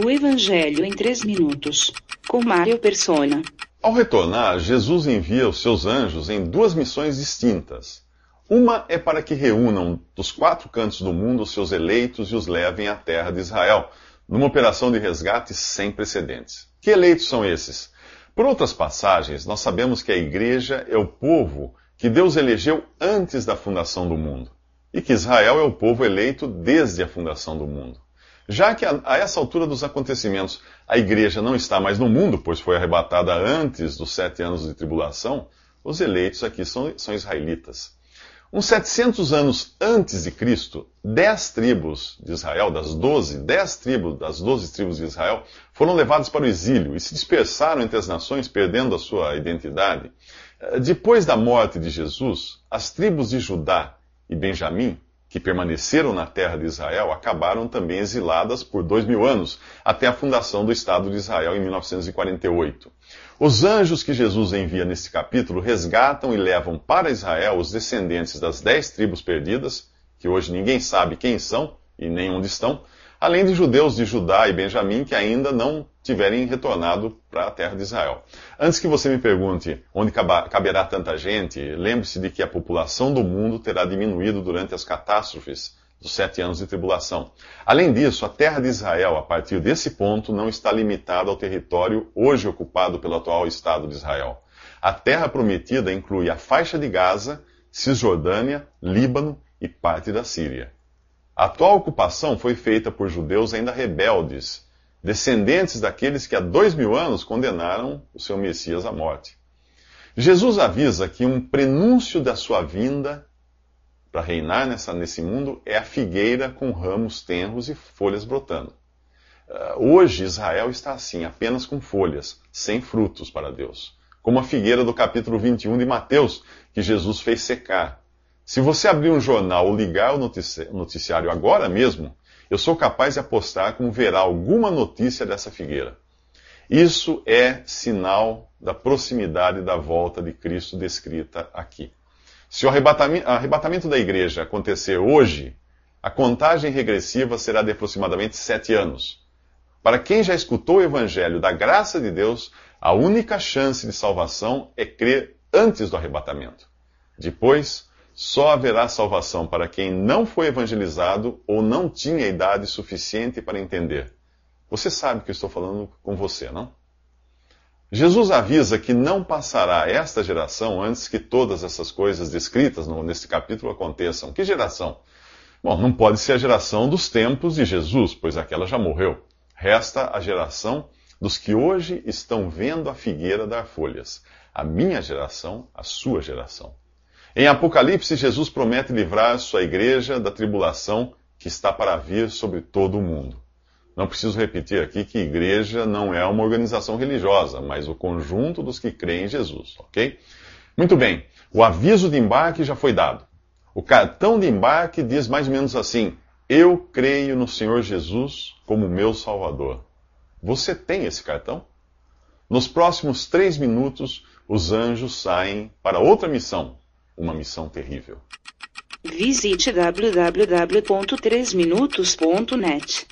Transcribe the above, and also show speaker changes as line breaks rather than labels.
O Evangelho em 3 minutos. Com Mário Persona.
Ao retornar, Jesus envia os seus anjos em duas missões distintas. Uma é para que reúnam dos quatro cantos do mundo os seus eleitos e os levem à terra de Israel, numa operação de resgate sem precedentes. Que eleitos são esses? Por outras passagens, nós sabemos que a igreja é o povo que Deus elegeu antes da fundação do mundo, e que Israel é o povo eleito desde a fundação do mundo. Já que a, a, essa altura dos acontecimentos a igreja não está mais no mundo, pois foi arrebatada antes dos sete anos de tribulação, os eleitos aqui são, são israelitas. Uns 700 anos antes de Cristo, dez tribos de Israel, das doze, dez tribos das doze tribos de Israel, foram levadas para o exílio e se dispersaram entre as nações, perdendo a sua identidade. Eh, depois da morte de Jesus, as tribos de Judá e Benjamim, que permaneceram na terra de Israel, acabaram também exiladas por dois mil anos, até a fundação do Estado de Israel em 1948. Os anjos que Jesus envia neste capítulo resgatam e levam para Israel os descendentes das dez tribos perdidas, que hoje ninguém sabe quem são e nem onde estão, além de judeus de Judá e Benjamim que ainda não tiverem retornado para a terra de Israel. Antes que você me pergunte onde caberá tanta gente, lembre-se de que a população do mundo terá diminuído durante as catástrofes dos sete anos de tribulação. Além disso, a terra de Israel, a partir desse ponto, não está limitada ao território hoje ocupado pelo atual Estado de Israel. A terra prometida inclui a faixa de Gaza, Cisjordânia, Líbano e parte da Síria. A atual ocupação foi feita por judeus ainda rebeldes, descendentes daqueles que há dois mil anos condenaram o seu Messias à morte. Jesus avisa que um prenúncio da sua vinda para reinar nessa, nesse mundo é a figueira com ramos tenros e folhas brotando. Uh, hoje Israel está assim, apenas com folhas, sem frutos para Deus. Como a figueira do capítulo 21 de Mateus, que Jesus fez secar. Se você abrir um jornal ou ligar o noticiário agora mesmo, eu sou capaz de apostar como verá alguma notícia dessa figueira. Isso é sinal da proximidade da volta de Cristo descrita aqui. Se o arrebatamento, da igreja acontecer hoje, a contagem regressiva será de aproximadamente sete anos. Para quem já escutou o evangelho da graça de Deus, a única chance de salvação é crer antes do arrebatamento. Depois, só haverá salvação para quem não foi evangelizado ou não tinha idade suficiente para entender. Você sabe que eu estou falando com você, não? Jesus avisa que não passará esta geração antes que todas essas coisas descritas neste capítulo aconteçam. Que geração? Bom, não pode ser a geração dos tempos de Jesus, pois aquela já morreu. Resta a geração dos que hoje estão vendo a figueira dar folhas. A minha geração, a sua geração. Em Apocalipse, Jesus promete livrar sua igreja da tribulação que está para vir sobre todo o mundo. Não preciso repetir aqui que igreja não é uma organização religiosa, mas o conjunto dos que creem em Jesus, ok? Muito bem, o aviso de embarque já foi dado. O cartão de embarque diz mais ou menos assim: Eu creio no Senhor Jesus como meu Salvador. Você tem esse cartão? Nos próximos três minutos, os anjos saem para outra missão, uma missão terrível.
Visite www.3minutos.net.